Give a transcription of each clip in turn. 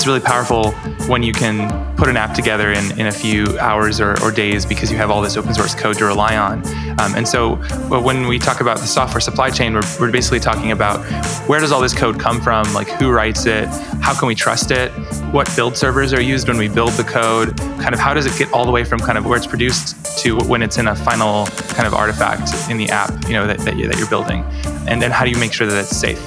it's really powerful when you can put an app together in, in a few hours or, or days because you have all this open source code to rely on. Um, and so when we talk about the software supply chain, we're, we're basically talking about where does all this code come from? Like who writes it? How can we trust it? What build servers are used when we build the code? Kind of how does it get all the way from kind of where it's produced to when it's in a final kind of artifact in the app, you know, that, that, you, that you're building? And then how do you make sure that it's safe?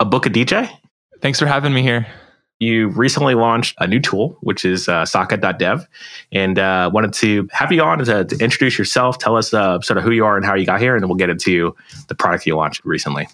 Aboukhadijeh. Thanks for having me here. You recently launched a new tool, which is uh, socket.dev, and uh, wanted to have you on to, to introduce yourself, tell us uh, sort of who you are and how you got here, and then we'll get into the product you launched recently.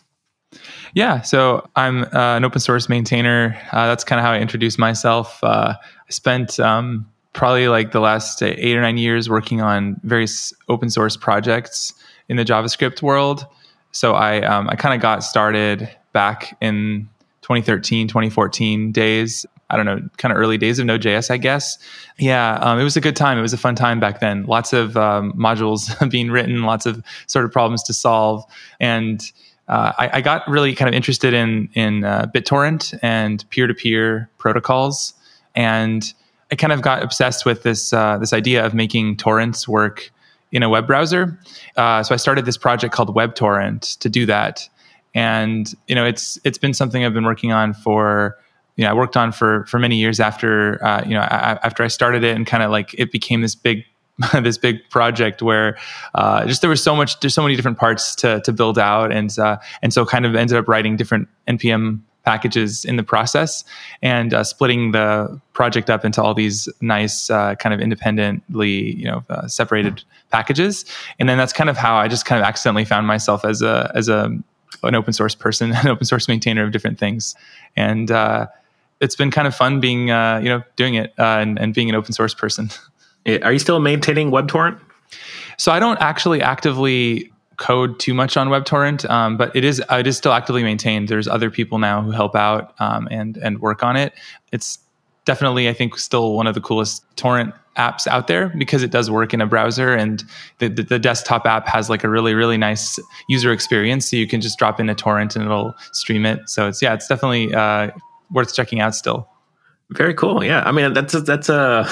Yeah, so I'm uh, an open source maintainer. Uh, that's kind of how I introduce myself. Uh, I spent um, probably like the last eight or nine years working on various open source projects in the JavaScript world. So I um, I kind of got started back in 2013, 2014 days. I don't know, kind of early days of Node.js, I guess. Yeah, um, it was a good time. It was a fun time back then. Lots of um, modules being written, lots of sort of problems to solve, and uh, I, I, got really kind of interested in in uh, BitTorrent and peer to peer protocols, and I kind of got obsessed with this uh, this idea of making torrents work in a web browser. Uh, so I started this project called WebTorrent to do that and you know it's it's been something I've been working on for you know I worked on for for many years after uh, you know I, after I started it and kind of like it became this big this big project where uh, just there was so much there's so many different parts to to build out and uh, and so kind of ended up writing different npm packages in the process and uh, splitting the project up into all these nice uh, kind of independently you know uh, separated packages. And then that's kind of how I just kind of accidentally found myself as a as a an open source person, an open source maintainer of different things, and uh, it's been kind of fun being uh, you know doing it uh, and, and, being an open source person. Are you still maintaining WebTorrent? So I don't actually actively code too much on WebTorrent, um, but it is it is still actively maintained. There's other people now who help out um, and and work on it. It's definitely, I think, still one of the coolest torrent apps out there because it does work in a browser and the, the, the, desktop app has like a really really nice user experience. So you can just drop in a torrent and it'll stream it. So it's yeah it's definitely uh, worth checking out still. Very cool. Yeah. I mean that's a, that's a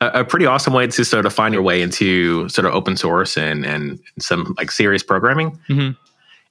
a pretty awesome way to sort of find your way into sort of open source and and some like serious programming. Mm-hmm.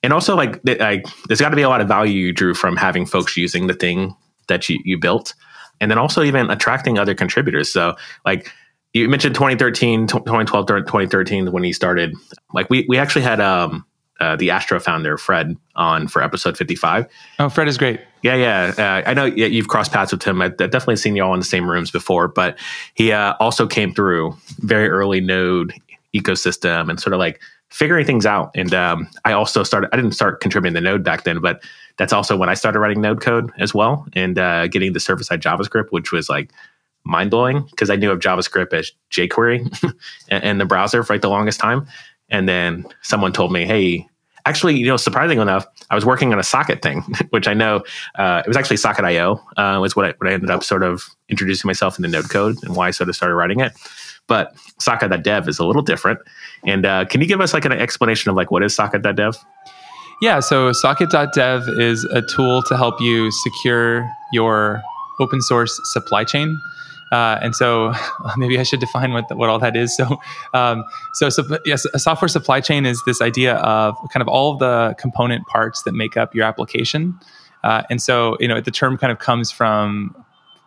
and also like, like there's got to be a lot of value you drew from having folks using the thing that you, you built and then also even attracting other contributors. So like you mentioned 2013, 2012, 2013 when he started. Like we we actually had um uh, the Astro founder Fred on for episode 55. Oh, Fred is great. Yeah, yeah. Uh, I know you've crossed paths with him. I've definitely seen you all in the same rooms before, but he uh, also came through very early Node ecosystem and sort of like figuring things out. And um, I also started. I didn't start contributing to Node back then, but that's also when I started writing Node code as well and uh, getting the server side JavaScript, which was like mind blowing because I knew of JavaScript as jQuery in the browser for like the longest time. And then someone told me, hey, actually, you know, surprisingly enough, I was working on a socket thing, which I know uh, it was actually Socket.io uh, was what I, what I ended up sort of introducing myself into Node code and why I sort of started writing it. But Socket.dev is a little different. And uh, can you give us like an explanation of like what is Socket.dev? Yeah, so socket.dev is a tool to help you secure your open source supply chain. Uh, and so maybe I should define what, what all that is. So, um, so, so, yes, a software supply chain is this idea of kind of all of the component parts that make up your application. Uh, and so, you know, the term kind of comes from,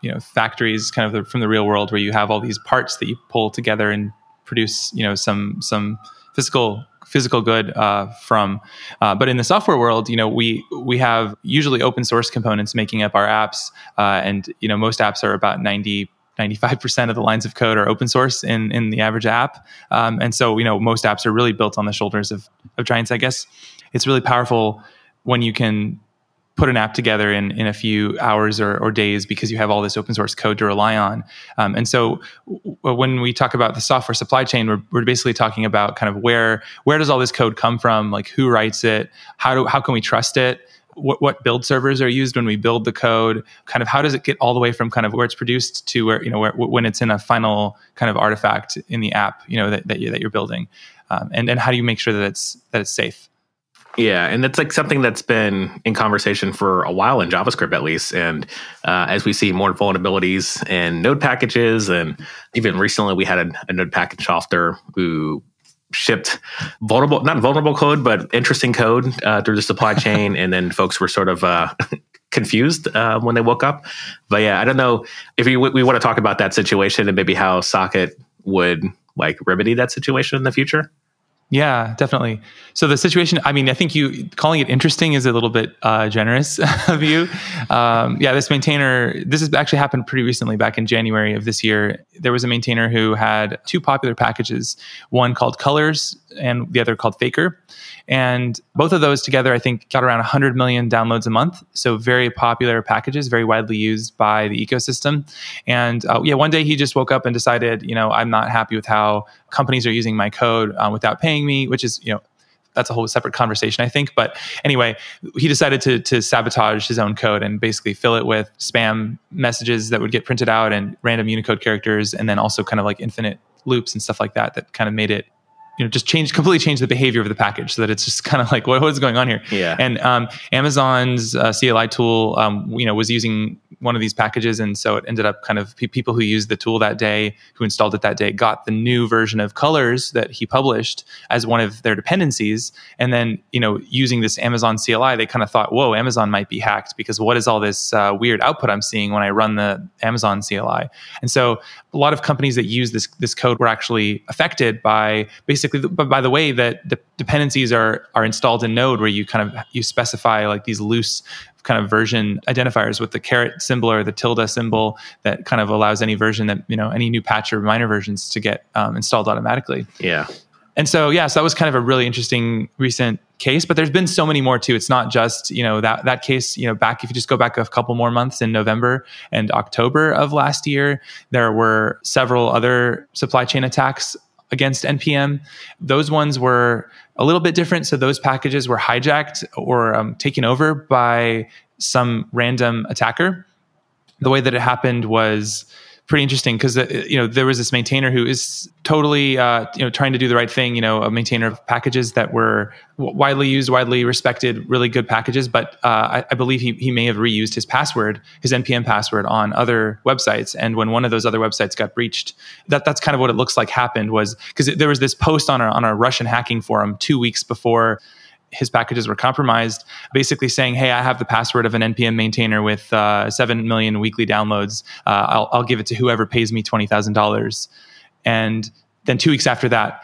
you know, factories kind of the, from the real world where you have all these parts that you pull together and produce, you know, some, some physical physical good uh, from. Uh, but in the software world, you know, we we have usually open source components making up our apps, uh, and you know, most apps are about ninety 95% of the lines of code are open source in, in the average app. Um, and so, you know, most apps are really built on the shoulders of, of giants, I guess. It's really powerful when you can put an app together in, in a few hours or, or days because you have all this open source code to rely on. Um, and so w- when we talk about the software supply chain, we're, we're basically talking about kind of where where does all this code come from? Like who writes it? How do how can we trust it? What, what build servers are used when we build the code? Kind of how does it get all the way from kind of where it's produced to where you know where, when it's in a final kind of artifact in the app you know that, that, you, that you're building, um, and and how do you make sure that it's that it's safe? Yeah, and it's like something that's been in conversation for a while in JavaScript, at least. And uh, as we see more vulnerabilities in Node packages, and even recently we had a, a Node package author who shipped vulnerable, not vulnerable code, but interesting code uh, through the supply chain, and then folks were sort of uh, confused uh, when they woke up. But yeah, I don't know if we, we want to talk about that situation and maybe how Socket would like remedy that situation in the future. Yeah, definitely. So the situation, I mean, I think you calling it interesting is a little bit uh, generous of you. Um, yeah, this maintainer, this has actually happened pretty recently, back in January of this year. There was a maintainer who had two popular packages, one called Colors and the other called Faker. And both of those together, I think, got around 100 million downloads a month. So very popular packages, very widely used by the ecosystem. And uh, yeah, one day he just woke up and decided, you know, I'm not happy with how companies are using my code um, without paying me, which is, you know, that's a whole separate conversation, I think. But anyway, he decided to to sabotage his own code and basically fill it with spam messages that would get printed out and random Unicode characters, and then also kind of like infinite loops and stuff like that. That kind of made it you know just change completely change the behavior of the package so that it's just kind of like what, what's going on here? Yeah. And um, amazon's uh, cli tool um, you know was using one of these packages and so it ended up kind of pe- people who used the tool that day who installed it that day got the new version of colors that he published as one of their dependencies. And then you know using this amazon cli they kind of thought whoa amazon might be hacked because what is all this uh, weird output i'm seeing when i run the amazon cli and so a lot of companies that use this this code were actually affected by basically the, by the way that the dependencies are are installed in node where you kind of you specify like these loose kind of version identifiers with the caret symbol or the tilde symbol that kind of allows any version that you know any new patch or minor versions to get um, installed automatically. Yeah. And so yeah, so that was kind of a really interesting recent case, but there's been so many more too. It's not just you know that that case. You know, back if you just go back a couple more months in November and October of last year, there were several other supply chain attacks against npm those ones were a little bit different so those packages were hijacked or um, taken over by some random attacker. The way that it happened was pretty interesting because uh, you know there was this maintainer who is totally uh, you know trying to do the right thing. You know, a maintainer of packages that were widely used, widely respected, really good packages. But uh, I, I, believe he he may have reused his password, his npm password, on other websites. And when one of those other websites got breached, that that's kind of what it looks like happened was because there was this post on a on a Russian hacking forum two weeks before his packages were compromised, basically saying, "Hey, I have the password of an npm maintainer with uh, seven million weekly downloads. Uh, I'll, I'll give it to whoever pays me twenty thousand dollars." And then two weeks after that,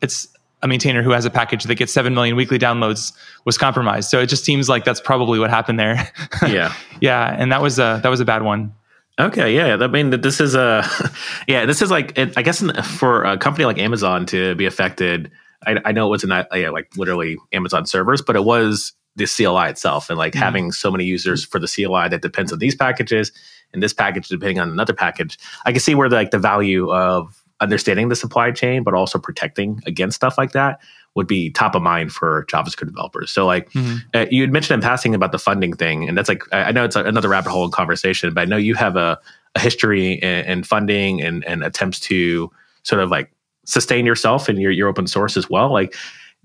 it's a maintainer who has a package that gets seven million weekly downloads was compromised. So it just seems like that's probably what happened there. yeah, yeah, and that was a that was a bad one. Okay, yeah, I mean this is a yeah, this is like it, I guess for a company like Amazon to be affected I, I know it wasn't that yeah, like literally Amazon servers, but it was the CLI itself and like mm-hmm. having so many users for the CLI that depends on these packages and this package depending on another package. I can see where the, like the value of understanding the supply chain, but also protecting against stuff like that would be top of mind for JavaScript developers. So, like mm-hmm. uh, you had mentioned in passing about the funding thing, and that's like I, I know it's a, another rabbit hole in conversation, but I know you have a, a history in, in funding and, and attempts to sort of like sustain yourself and your, your open source as well. Like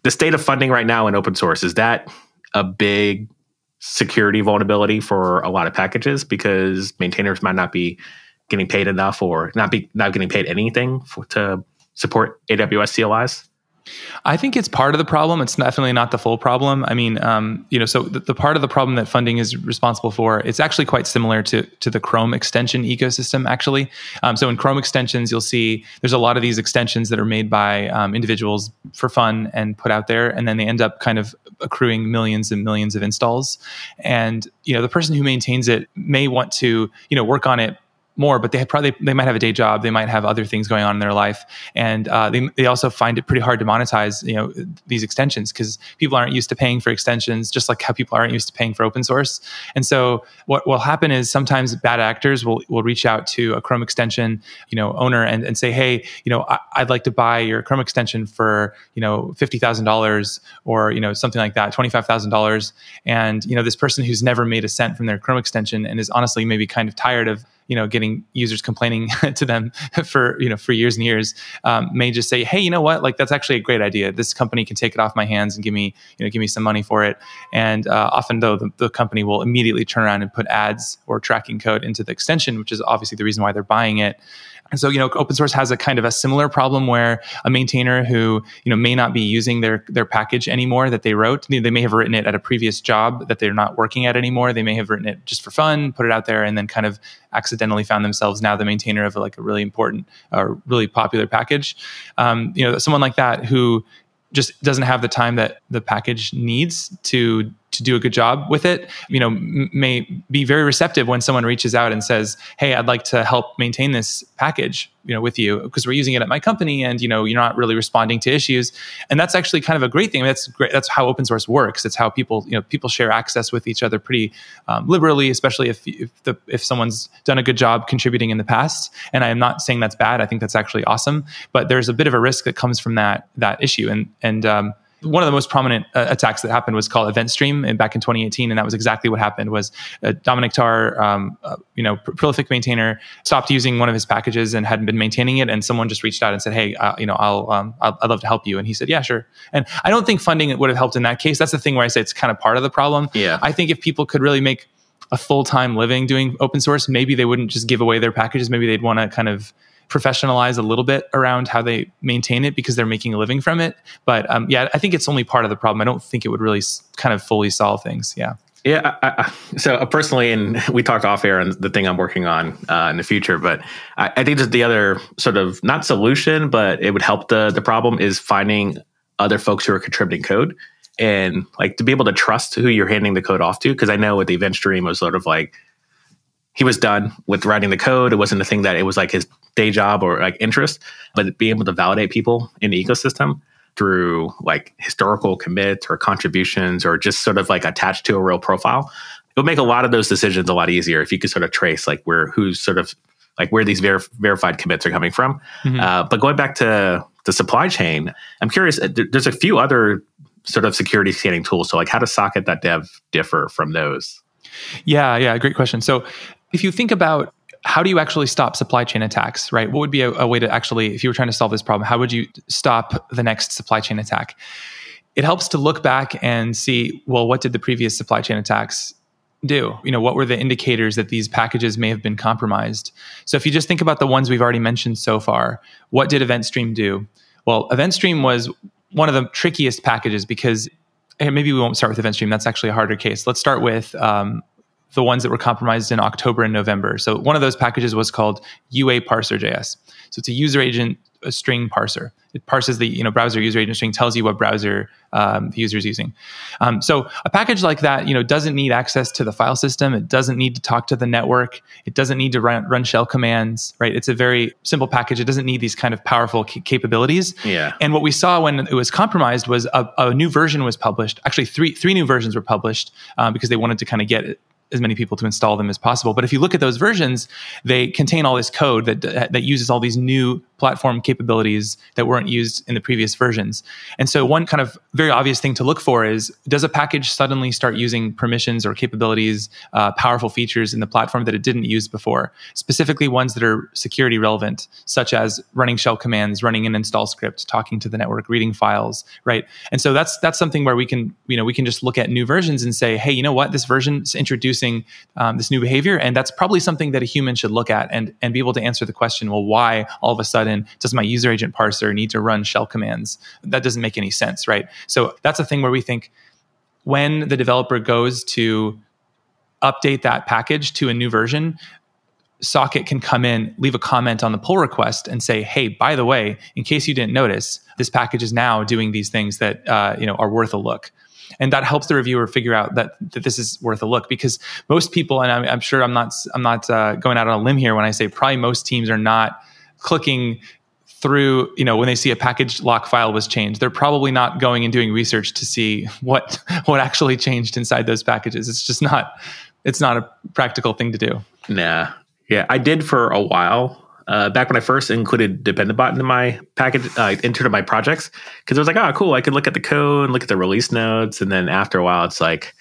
the state of funding right now in open source is that a big security vulnerability for a lot of packages? Because maintainers might not be getting paid enough or not be not getting paid anything for, to support aws clis I think it's part of the problem. It's definitely not the full problem. I mean, um, you know, so the, the, part of the problem that funding is responsible for, it's actually quite similar to to the Chrome extension ecosystem. Actually, um, so in Chrome extensions, you'll see there's a lot of these extensions that are made by um, individuals for fun and put out there, and then they end up kind of accruing millions and millions of installs. And you know, the person who maintains it may want to, you know, work on it more, but they probably they might have a day job, they might have other things going on in their life, and uh, they they also find it pretty hard to monetize you know these extensions because people aren't used to paying for extensions, just like how people aren't used to paying for open source. And so what will happen is sometimes bad actors will will reach out to a Chrome extension you know owner and, and say, hey, you know I, I'd like to buy your Chrome extension for you know fifty thousand dollars or you know something like that, twenty five thousand dollars, and you know this person who's never made a cent from their Chrome extension and is honestly maybe kind of tired of you know getting users complaining to them for you know for years and years um, may just say hey you know what? Like that's actually a great idea. This company can take it off my hands and give me you know give me some money for it. And uh, often though the, the company will immediately turn around and put ads or tracking code into the extension which is obviously the reason why they're buying it and so, you know, open source has a kind of a similar problem where a maintainer who, you know, may not be using their their package anymore that they wrote, they may have written it at a previous job that they're not working at anymore. They may have written it just for fun, put it out there, and then kind of accidentally found themselves now the maintainer of like a really important or really popular package. Um, you know, someone like that who just doesn't have the time that the package needs to to do a good job with it you know m- may be very receptive when someone reaches out and says hey i'd like to help maintain this package you know with you because we're using it at my company and you know you're not really responding to issues. And that's actually kind of a great thing. That's great that's how open source works. It's how people you know people share access with each other pretty um, liberally especially if if, the, if someone's done a good job contributing in the past. And i'm not saying that's bad. I think that's actually awesome. But there's a bit of a risk that comes from that that issue. And and um, one of the most prominent uh, attacks that happened was called EventStream and back in 2018, and that was exactly what happened. Was uh, Dominic Tarr, um, uh, you know, pr- prolific maintainer, stopped using one of his packages and hadn't been maintaining it, and someone just reached out and said, "Hey, uh, you know, I'll, um, I'll I'd love to help you," and he said, "Yeah, sure." And I don't think funding would have helped in that case. That's the thing where I say it's kind of part of the problem. Yeah, I think if people could really make a full time living doing open source, maybe they wouldn't just give away their packages. Maybe they'd want to kind of professionalize a little bit around how they maintain it because they're making a living from it. But um, yeah, I think it's only part of the problem. I don't think it would really kind of fully solve things. Yeah. Yeah. I, I, so uh, personally, and we talked off air on the thing I'm working on uh, in the future, but I, I think that the other sort of not solution, but it would help the the problem is finding other folks who are contributing code and like to be able to trust who you're handing the code off to. Because I know with the event stream was sort of like he was done with writing the code. It wasn't a thing that it was like his day job or like interest, but being able to validate people in the ecosystem through like historical commits or contributions or just sort of like attached to a real profile, it would make a lot of those decisions a lot easier if you could sort of trace like where who's sort of like where these ver- verified commits are coming from. Mm-hmm. Uh, but going back to the supply chain, I'm curious. Uh, there's a few other sort of security scanning tools. So like, how does Socket.dev differ from those? Yeah, yeah, great question. So if you think about how do you actually stop supply chain attacks, right? What would be a, a, way to actually, if you were trying to solve this problem, how would you stop the next supply chain attack? It helps to look back and see, well, what did the previous supply chain attacks do? You know, what were the indicators that these packages may have been compromised? So if you just think about the ones we've already mentioned so far, what did EventStream do? Well, EventStream was one of the trickiest packages because maybe we won't start with EventStream. That's actually a harder case. Let's start with um, the ones that were compromised in October and November. So one of those packages was called UA parser.js. So it's a user agent a string parser. It parses the you know browser user agent string, tells you what browser um, the user is using. Um, so a package like that, you know, doesn't need access to the file system. It doesn't need to talk to the network. It doesn't need to run, run shell commands. Right? It's a very simple package. It doesn't need these kind of powerful capabilities. Yeah. And what we saw when it was compromised was a, a new version was published. Actually, three three new versions were published um, because they wanted to kind of get as many people to install them as possible. But if you look at those versions, they contain all this code that that uses all these new platform capabilities that weren't used in the previous versions. And so one kind of very obvious thing to look for is does a package suddenly start using permissions or capabilities, uh, powerful features in the platform that it didn't use before, specifically ones that are security relevant, such as running shell commands, running an install script, talking to the network, reading files, right? And so that's that's something where we can you know we can just look at new versions and say, hey, you know what, this version is introducing um, this new behavior, and that's probably something that a human should look at and and be able to answer the question, well, why all of a sudden does my user agent parser need to run shell commands? That doesn't make any sense, right? So that's a thing where we think when the developer goes to update that package to a new version, Socket can come in, leave a comment on the pull request, and say, "Hey, by the way, in case you didn't notice, this package is now doing these things that uh, you know are worth a look." And that helps the reviewer figure out that, that this is worth a look because most people and i'm, I'm sure i'm not i'm not uh, going out on a limb here when i say probably most teams are not clicking through you know when they see a package lock file was changed they're probably not going and doing research to see what what actually changed inside those packages. It's just not it's not a practical thing to do. Nah. Yeah i did for a while uh, back when I first included Dependabot into my package, uh, into my projects, because it was like, oh, cool, I could look at the code and look at the release notes, and then after a while, it's like,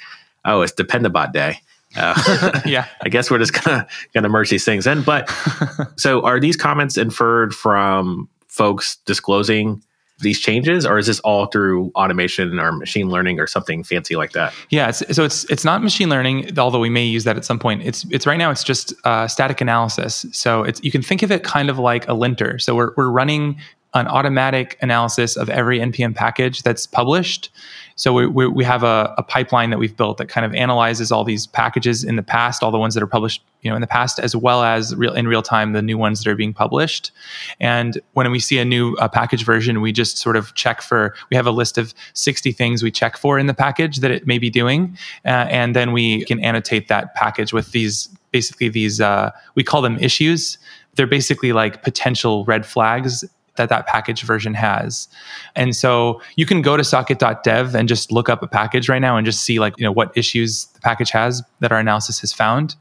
oh, it's Dependabot day. Uh, yeah, I guess we're just gonna gonna merge these things in. But so, are these comments inferred from folks disclosing these changes, or is this all through automation or machine learning or something fancy like that? Yeah, it's, so it's it's not machine learning, although we may use that at some point. It's it's right now it's just uh, static analysis. So it's you can think of it kind of like a linter. So we're we're running an automatic analysis of every npm package that's published so we, we, we have a, a, pipeline that we've built that kind of analyzes all these packages in the past, all the ones that are published, you know, in the past, as well as real in real time the new ones that are being published. And when we see a new uh, package version, we just sort of check for. We have a list of sixty things we check for in the package that it may be doing, uh, and then we can annotate that package with these basically these uh, we call them issues. They're basically like potential red flags that that package version has. And so you can go to socket.dev and just look up a package right now and just see like, you know, what issues the package has that our analysis has found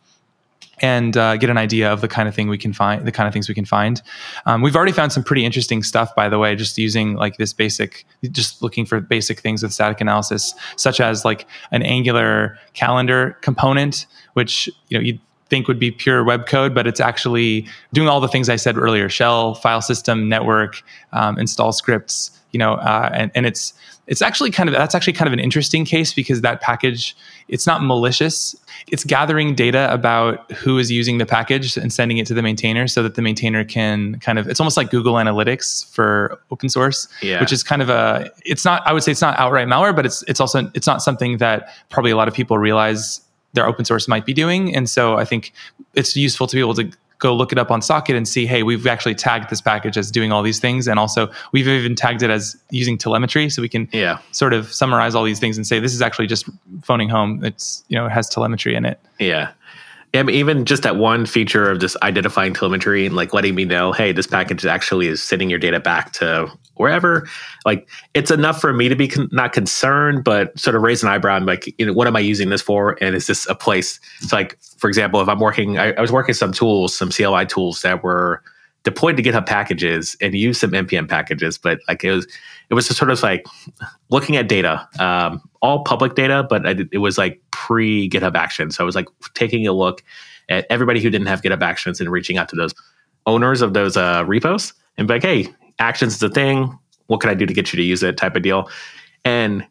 and uh, get an idea of the kind of thing we can find the kind of things we can find um, we've already found some pretty interesting stuff by the way just using like this basic just looking for basic things with static analysis such as like an angular calendar component which you know you think would be pure web code, but it's actually doing all the things I said earlier: shell, file system, network, um, install scripts. You know, uh, and, and it's it's actually kind of that's actually kind of an interesting case because that package it's not malicious. It's gathering data about who is using the package and sending it to the maintainer so that the maintainer can kind of it's almost like Google Analytics for open source, yeah. which is kind of a it's not I would say it's not outright malware, but it's it's also it's not something that probably a lot of people realize their open source might be doing. And so I think it's useful to be able to go look it up on Socket and see, hey, we've actually tagged this package as doing all these things. And also we've even tagged it as using telemetry. So we can yeah. sort of summarize all these things and say, this is actually just phoning home. It's, you know, it has telemetry in it. Yeah. And even just that one feature of just identifying telemetry and like letting me know, hey, this package actually is sending your data back to wherever. Like it's enough for me to be con- not concerned, but sort of raise an eyebrow. and like, you know, what am I using this for? And is this a place? It's like, for example, if I'm working, I, I was working some tools, some CLI tools that were deployed to GitHub packages and use some npm packages, but like it was, it was just sort of like looking at data, um, all public data, but it was like pre GitHub Action. So I was like taking a look at everybody who didn't have GitHub Actions and reaching out to those owners of those uh, repos and be like, hey, Actions is a thing. What can I do to get you to use it? Type of deal. And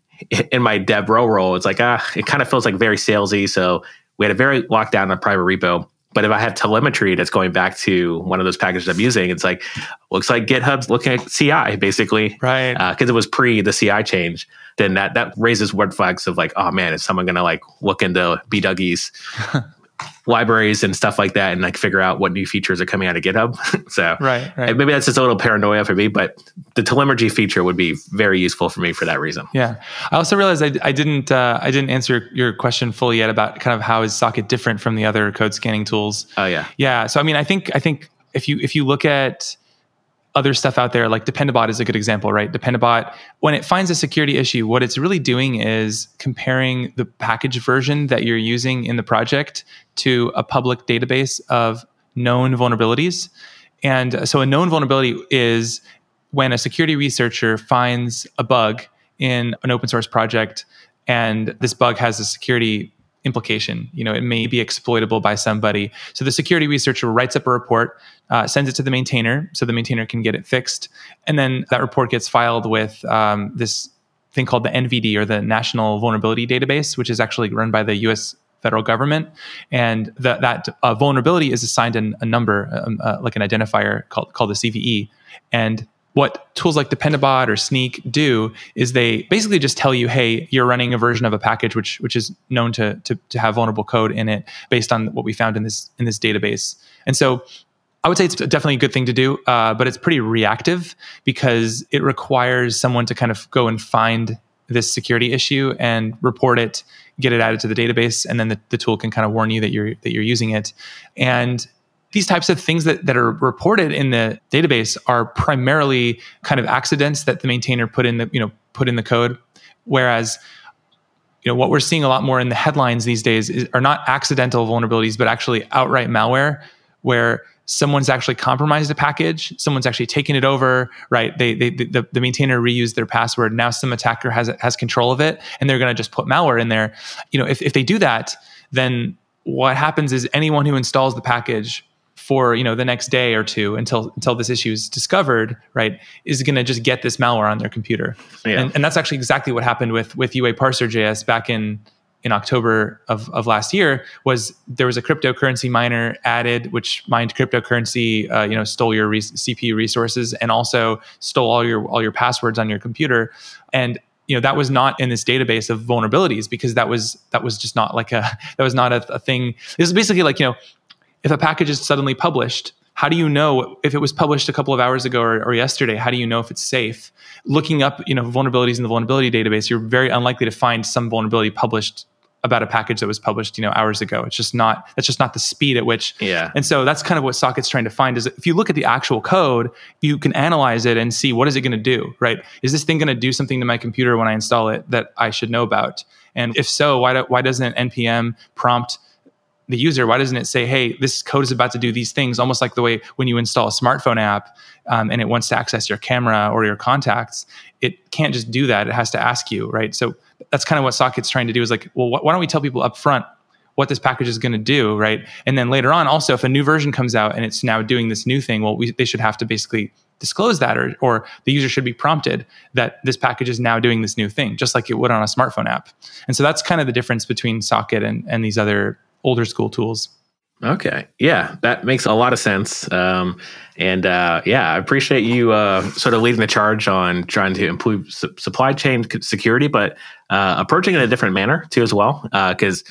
in my dev role, it's like ah, it kind of feels like very salesy. So we had a very locked down on private repo. But if I have telemetry that's going back to one of those packages I'm using, it's like looks like GitHub's looking at CI basically, right? Because uh, it was pre the CI change. Then that that raises red flags of like, oh man, is someone going to like look into BDougie's libraries and stuff like that and like figure out what new features are coming out of GitHub. so right, right. maybe that's just a little paranoia for me, but the telemetry feature would be very useful for me for that reason. Yeah. I also realized I, I didn't uh, I didn't answer your question fully yet about kind of how is Socket different from the other code scanning tools. Oh yeah. Yeah. So I mean I think I think if you if you look at other stuff out there, like Dependabot is a good example, right? Dependabot, when it finds a security issue, what it's really doing is comparing the package version that you're using in the project to a public database of known vulnerabilities. And so a known vulnerability is when a security researcher finds a bug in an open source project and this bug has a security implication. You know, it may be exploitable by somebody. So the security researcher writes up a report, uh, sends it to the maintainer, so the maintainer can get it fixed, and then that report gets filed with um, this thing called the NVD or the National Vulnerability Database, which is actually run by the U.S. federal government, and the, that uh, vulnerability is assigned an, a number, um, uh, like an identifier called called the CVE, and what tools like Dependabot or Snyk do is they basically just tell you, hey, you're running a version of a package which which is known to, to, to have vulnerable code in it based on what we found in this in this database. And so I would say it's definitely a good thing to do, uh, but it's pretty reactive because it requires someone to kind of go and find this security issue and report it, get it added to the database, and then the, the tool can kind of warn you that you're that you're using it. And these types of things that, that are reported in the database are primarily kind of accidents that the maintainer put in the you know put in the code. Whereas you know what we're seeing a lot more in the headlines these days is, are not accidental vulnerabilities but actually outright malware where someone's actually compromised a package someone's actually taken it over right? They, they the, the maintainer reused their password. Now some attacker has has control of it and they're going to just put malware in there. You know if, if they do that then what happens is anyone who installs the package for you know the next day or two until until this issue is discovered right is going to just get this malware on their computer. Yeah. and, and that's actually exactly what happened with with ua parser js back in in october of, of last year was there was a cryptocurrency miner added which mined cryptocurrency uh, you know stole your re- cpu resources and also stole all your all your passwords on your computer. And you know that was not in this database of vulnerabilities because that was that was just not like a that was not a, a thing. This is basically like you know if a package is suddenly published, how do you know if it was published a couple of hours ago or, or, yesterday? How do you know if it's safe? Looking up, you know, vulnerabilities in the vulnerability database, you're very unlikely to find some vulnerability published about a package that was published, you know, hours ago. It's just not that's just not the speed at which. Yeah. And so that's kind of what Socket's trying to find is if you look at the actual code, you can analyze it and see what is it going to do, right? Is this thing going to do something to my computer when I install it that I should know about? And if so, why do, why doesn't npm prompt the user why doesn't it say hey this code is about to do these things almost like the way when you install a smartphone app um, and it wants to access your camera or your contacts it can't just do that. It has to ask you right? So that's kind of what socket's trying to do is like well wh- why don't we tell people up front what this package is going to do right? And then later on also if a new version comes out and it's now doing this new thing well we, they should have to basically disclose that or, or the user should be prompted that this package is now doing this new thing just like it would on a smartphone app. And so that's kind of the difference between socket and, and these other older school tools. Okay. Yeah, that makes a lot of sense. Um, and uh, yeah, I appreciate you uh, sort of leading the charge on trying to improve su- supply chain security, but uh, approaching it in a different manner too, as well. Because uh,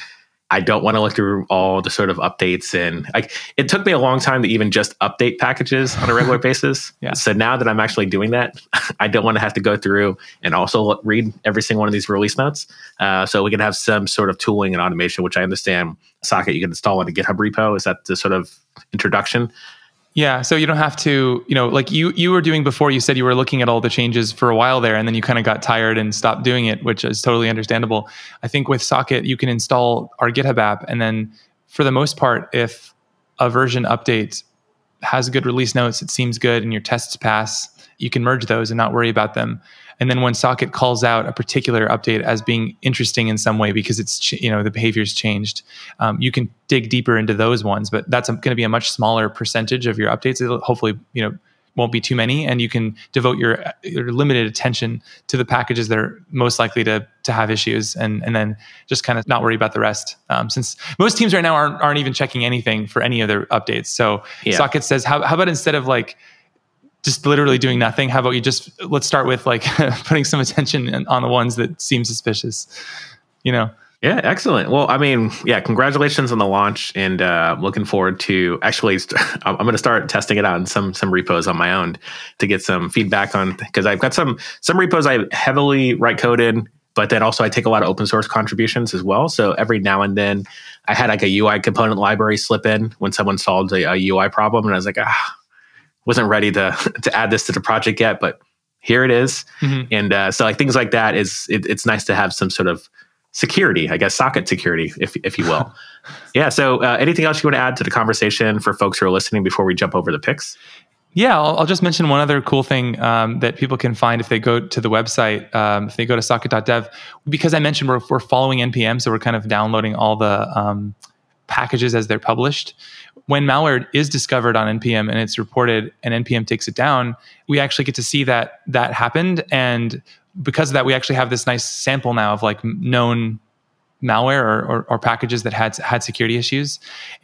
I don't want to look through all the sort of updates and like it took me a long time to even just update packages on a regular basis. Yeah. So now that I'm actually doing that, I don't want to have to go through and also read every single one of these release notes. Uh, so we can have some sort of tooling and automation, which I understand Socket you can install in a GitHub repo. Is that the sort of introduction? Yeah, so you don't have to, you know, like you you were doing before. You said you were looking at all the changes for a while there, and then you kind of got tired and stopped doing it, which is totally understandable. I think with Socket, you can install our GitHub app, and then for the most part, if a version update has good release notes, it seems good, and your tests pass, you can merge those and not worry about them. And then when Socket calls out a particular update as being interesting in some way because it's you know the behavior's changed, um, you can dig deeper into those ones. But that's going to be a much smaller percentage of your updates. It'll hopefully you know won't be too many, and you can devote your, your limited attention to the packages that are most likely to to have issues, and and then just kind of not worry about the rest. Um, since most teams right now aren't aren't even checking anything for any of their updates, so yeah. Socket says, how how about instead of like just literally doing nothing how about you just let's start with like putting some attention on the ones that seem suspicious you know yeah excellent well i mean yeah congratulations on the launch and uh looking forward to actually st- i'm going to start testing it out in some some repos on my own to get some feedback on because i've got some some repos i heavily write coded but then also I take a lot of open source contributions as well. So every now and then I had like a UI component library slip in when someone solved a, a UI problem. And I was like, ah, wasn't ready to to add this to the project yet, but here it is. Mm-hmm. And uh, so like things like that is it, it's nice to have some sort of security, I guess, socket security, if if you will. yeah. So uh, anything else you want to add to the conversation for folks who are listening before we jump over the picks? Yeah, I'll, I'll, just mention one other cool thing um, that people can find if they go to the website, um, if they go to socket.dev. Because I mentioned we're, we're following NPM, so we're kind of downloading all the um, packages as they're published. When malware is discovered on npm and it's reported and npm takes it down we actually get to see that that happened. And because of that we actually have this nice sample now of like known malware or, or, or, packages that had had security issues.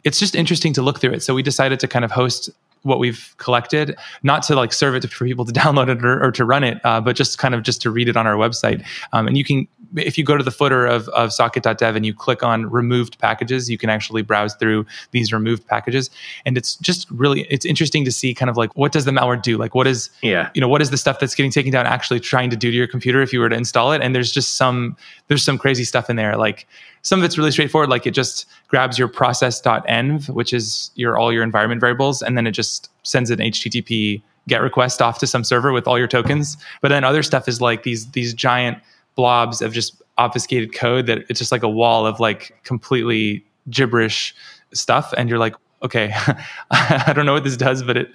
It's just interesting to look through it. So we decided to kind of host what we've collected, not to like serve it to, for people to download it or, or to run it, uh, but just kind of just to read it on our website. Um, and you can, if you go to the footer of, of socket.dev and you click on removed packages, you can actually browse through these removed packages. And it's just really, it's interesting to see kind of like, what does the malware do? Like what is, yeah, you know, what is the stuff that's getting taken down actually trying to do to your computer if you were to install it? And there's just some, there's some crazy stuff in there. Like some of it's really straightforward. Like it just grabs your process.env, which is your, all your environment variables. And then it just sends an HTTP get request off to some server with all your tokens. But then other stuff is like these, these giant, blobs of just obfuscated code that it's just like a wall of like completely gibberish stuff. And you're like okay i don't know what this does but it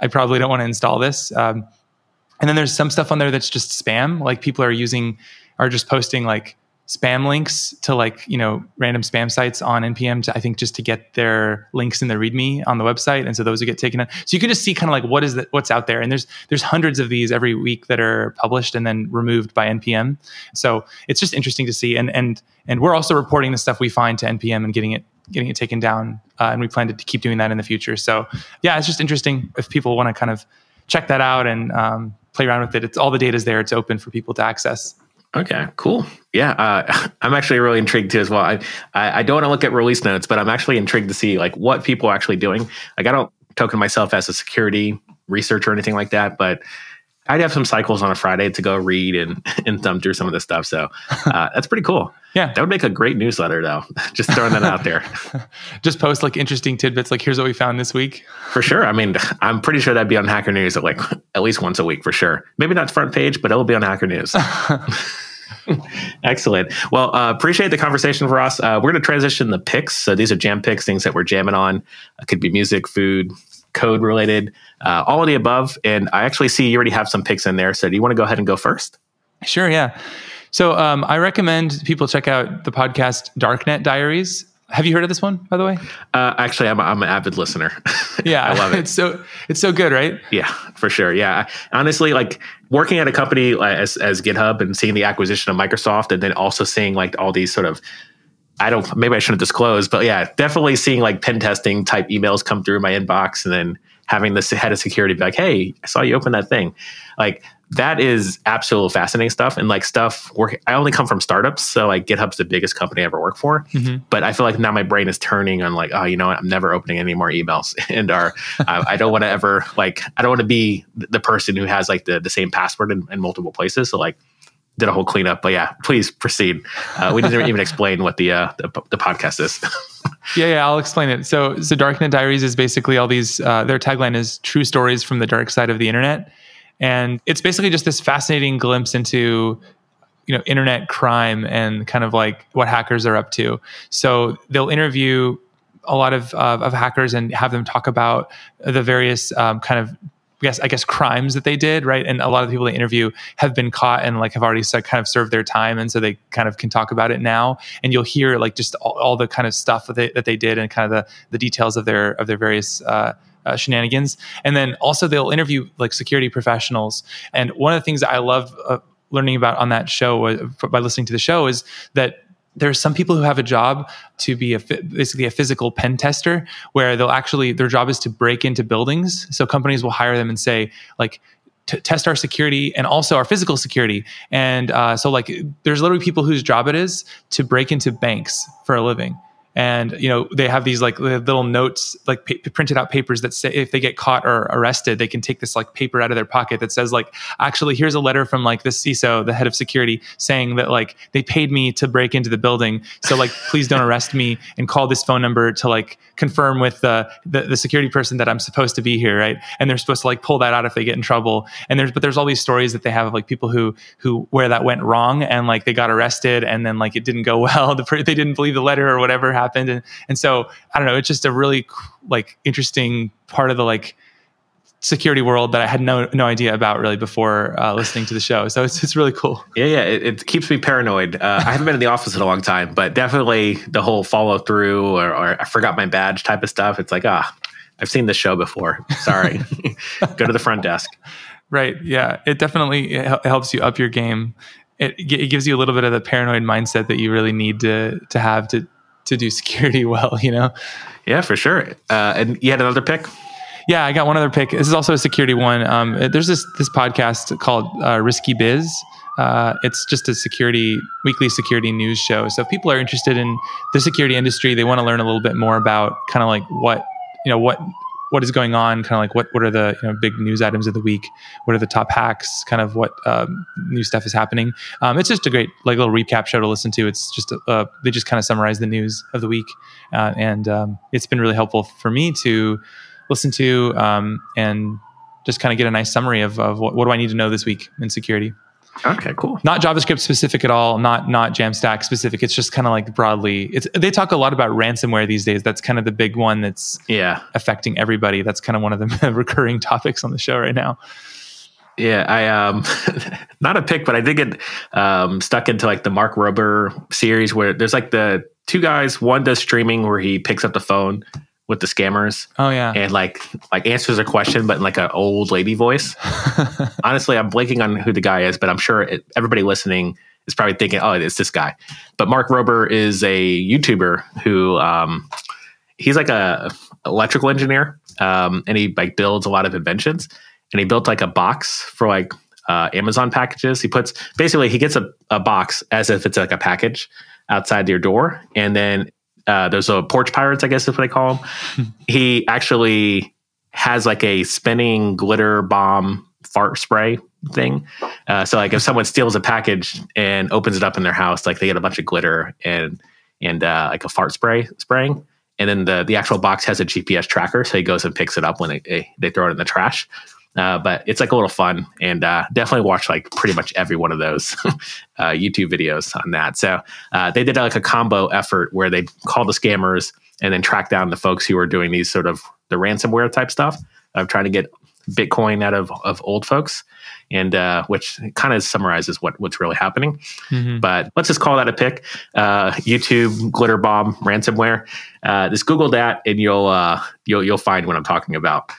i probably don't want to install this. Um, and then there's some stuff on there that's just spam. Like people are using are just posting like spam links to like you know random spam sites on npm to i think just to get their links in the readme on the website and so those would get taken out. So you can just see kind of like what is that what's out there and there's there's hundreds of these every week that are published and then removed by npm so it's just interesting to see and and and we're also reporting the stuff we find to npm and getting it getting it taken down uh, and we plan to keep doing that in the future. So yeah it's just interesting if people want to kind of check that out and um, play around with it. It's all the data is there. It's open for people to access Okay, cool. Yeah, uh, I'm actually really intrigued too as well. I, I, I don't want to look at release notes, but I'm actually intrigued to see like what people are actually doing. Like I don't token myself as a security researcher or anything like that, but I'd have some cycles on a Friday to go read and and thumb through some of this stuff. So uh, that's pretty cool. Yeah, that would make a great newsletter, though. Just throwing that out there. Just post like interesting tidbits, like here's what we found this week. For sure. I mean, I'm pretty sure that'd be on Hacker News at like at least once a week for sure. Maybe not front page, but it'll be on Hacker News. Excellent. Well, uh, appreciate the conversation for us. Uh, we're going to transition the picks. So these are jam picks, things that we're jamming on. It could be music, food, code related, uh, all of the above. And I actually see you already have some picks in there. So do you want to go ahead and go first? Sure. Yeah. So um, I recommend people check out the podcast Darknet Diaries. Have you heard of this one, by the way? Uh, actually, I'm, I'm an avid listener. yeah, I love it. It's so it's so good, right? Yeah, for sure. Yeah, honestly, like working at a company as as GitHub and seeing the acquisition of Microsoft, and then also seeing like all these sort of I don't maybe I shouldn't disclose, but yeah, definitely seeing like pen testing type emails come through my inbox, and then having the head of security be like, "Hey, I saw you open that thing." Like that is absolutely fascinating stuff. And like stuff work i only come from startups so like github's the biggest company i ever worked for. Mm-hmm. but i feel like now my brain is turning on like oh you know what? I'm never opening any more emails and are uh, i don't want to ever like i don't want to be the person who has like the, the same password in, in multiple places. So like did a whole cleanup. But yeah please proceed. Uh, we didn't even explain what the, uh, the, the podcast is. Yeah yeah i'll explain it. So so darknet diaries is basically all these uh, their tagline is true stories from the dark side of the internet and it's basically just this fascinating glimpse into you know internet crime and kind of like what hackers are up to. So they'll interview a lot of, uh, of hackers and have them talk about the various um, kind of yes I guess crimes that they did right? And a lot of the people they interview have been caught and like have already kind of served their time. And so they kind of can talk about it now. And you'll hear like just all, all the kind of stuff that they, that they did and kind of the the details of their of their various uh, uh, shenanigans. And then also they'll interview like security professionals. And one of the things I love uh, learning about on that show uh, by listening to the show is that there are some people who have a job to be a basically a physical pen tester where they'll actually their job is to break into buildings so companies will hire them and say like test our security and also our physical security and uh, so like there's literally people whose job it is to break into banks for a living and you know they have these like little notes like printed out papers that say if they get caught or arrested they can take this like paper out of their pocket that says like actually here's a letter from like the CISO the head of security saying that like they paid me to break into the building. So like please don't arrest me and call this phone number to like confirm with the, the, the security person that I'm supposed to be here right? And they're supposed to like pull that out if they get in trouble. And there's but there's all these stories that they have of like people who who where that went wrong and like they got arrested and then like it didn't go well. The, they didn't believe the letter or whatever happened happened and and so i don't know it's just a really like interesting part of the like security world that I had no no idea about really before uh, listening to the show. So it's it's really cool. Yeah, yeah, it, it keeps me paranoid. Uh, I haven't been in the office in a long time, but definitely the whole follow through or, or I forgot my badge type of stuff. It's like ah, I've seen this show before. Sorry, go to the front desk. Right. Yeah. It definitely it helps you up your game. It, it gives you a little bit of the paranoid mindset that you really need to to have to to do security well, you know? Yeah, for sure. Uh, and you had another pick? Yeah, I got one other pick. This is also a security one. Um, there's this this podcast called uh, Risky Biz. Uh, it's just a security weekly security news show. So if people are interested in the security industry, they want to learn a little bit more about kind of like what you know what what is going on, kind of like what what are the you know, big news items of the week, what are the top hacks, kind of what um, new stuff is happening. Um, it's just a great like little recap show to listen to. It's just uh, they just kind of summarize the news of the week, uh, and um, it's been really helpful for me to listen to um, and just kind of get a nice summary of, of what, what do I need to know this week in security. Okay, cool. Not JavaScript specific at all. Not not Jamstack specific. It's just kind of like broadly. It's they talk a lot about ransomware these days. That's kind of the big one that's yeah affecting everybody. That's kind of one of the recurring topics on the show right now. Yeah, I um not a pick, but I did get um stuck into like the Mark Rober series where there's like the two guys. One does streaming where he picks up the phone with the scammers. Oh yeah, and like like answers a question, but in like an old lady voice. Honestly, I'm blanking on who the guy is, but I'm sure it, everybody listening is probably thinking, "Oh, it's this guy." But Mark Rober is a YouTuber who um, he's like a electrical engineer, um, and he like builds a lot of inventions. And he built like a box for like uh, Amazon packages. He puts basically he gets a, a box as if it's like a package outside your door, and then uh, there's a porch pirates, I guess is what they call him. he actually has like a spinning glitter bomb fart spray thing. Uh, so like if someone steals a package and opens it up in their house, like they get a bunch of glitter and and uh, like a fart spray spraying. And then the the actual box has a GPS tracker, so he goes and picks it up when they they throw it in the trash. Uh, but it's like a little fun and uh, definitely watch like pretty much every one of those uh, YouTube videos on that. So uh, they did like a combo effort where they call the scammers and then track down the folks who are doing these sort of the ransomware type stuff of trying to get Bitcoin out of, of old folks, and uh, which kind of summarizes what what's really happening. Mm-hmm. But let's just call that a pick. Uh, YouTube glitter bomb ransomware. just Google that, and you'll you'll you'll find what I'm talking about.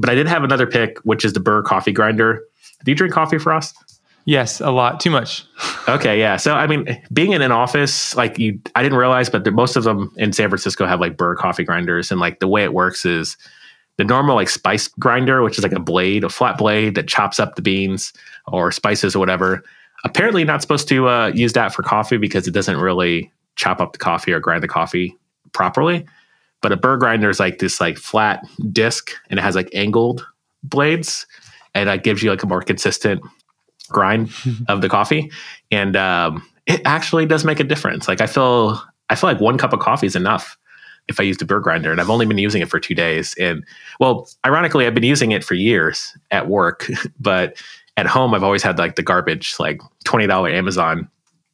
But I did have another pick, which is the Burr coffee grinder. Do you drink coffee, Feross? Yes, a lot. Too much. okay, yeah. So I mean, being in an office, like you, I didn't realize, but most of them in San Francisco have like Burr coffee grinders, and like the way it works is the normal like spice grinder, which is like a blade, a flat blade that chops up the beans or spices or whatever. Apparently, not supposed to uh, use that for coffee because it doesn't really chop up the coffee or grind the coffee properly. But a burr grinder is like this like flat disc and it has like angled blades and that gives you like a more consistent grind of the coffee. And um, it actually does make a difference. Like I feel I feel like one cup of coffee is enough if I use a burr grinder. And I've only been using it for two days. And well, ironically, I've been using it for years at work, but at home I've always had like the garbage, like $20 Amazon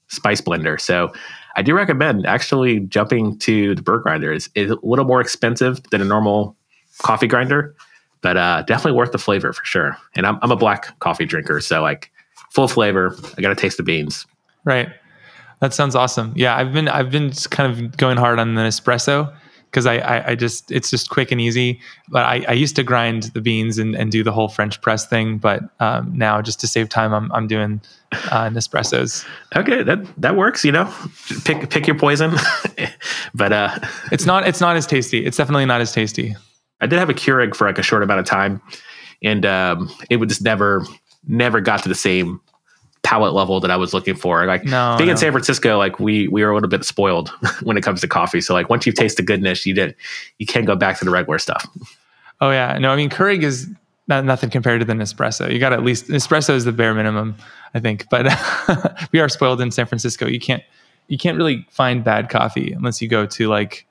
spice blender. So I do recommend actually jumping to the burr grinder. It's, it's a little more expensive than a normal coffee grinder, but uh, definitely worth the flavor for sure. And I'm, I'm a black coffee drinker, so like full flavor. I got to taste the beans. Right. That sounds awesome. Yeah, I've been I've been kind of going hard on the espresso because I, I, I just it's just quick and easy. But I, I used to grind the beans and, and do the whole French press thing, but um, now just to save time, I'm I'm doing uh, Nespressos. Okay, that that works. You know, pick pick your poison. but uh, it's not it's not as tasty. It's definitely not as tasty. I did have a Keurig for like a short amount of time, and um, it would just never never got to the same palate level that I was looking for. Like no, being no. in San Francisco, like we we are a little bit spoiled when it comes to coffee. So like once you've tasted the goodness, you did you can't go back to the regular stuff. Oh yeah, no, I mean Keurig is not, nothing compared to the Nespresso. You got at least Nespresso is the bare minimum, I think. But we are spoiled in San Francisco. You can't you can't really find bad coffee unless you go to like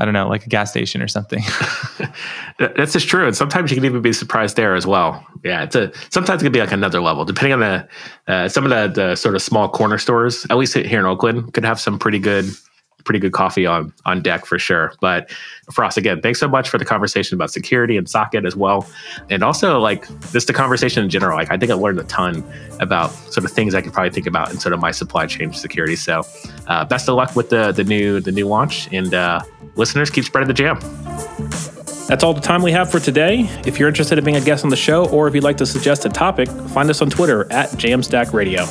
I don't know, like a gas station or something. That's just true. And sometimes you can even be surprised there as well. Yeah, it's a sometimes it can be like another level, depending on the uh, some of the, the sort of small corner stores. At least here in Oakland, could have some pretty good pretty good coffee on on deck for sure. But Feross, again, thanks so much for the conversation about security and socket as well, and also like just the conversation in general. Like I think I learned a ton about sort of things I could probably think about in sort of my supply chain security. So uh, best of luck with the the new the new launch, and uh, listeners, keep spreading the jam. That's all the time we have for today. If you're interested in being a guest on the show or if you'd like to suggest a topic, find us on Twitter at Jamstack Radio.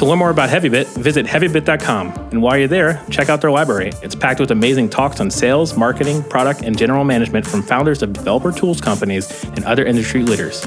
To learn more about HeavyBit, visit heavybit.com. And while you're there, check out their library. It's packed with amazing talks on sales, marketing, product, and general management from founders of developer tools companies and other industry leaders.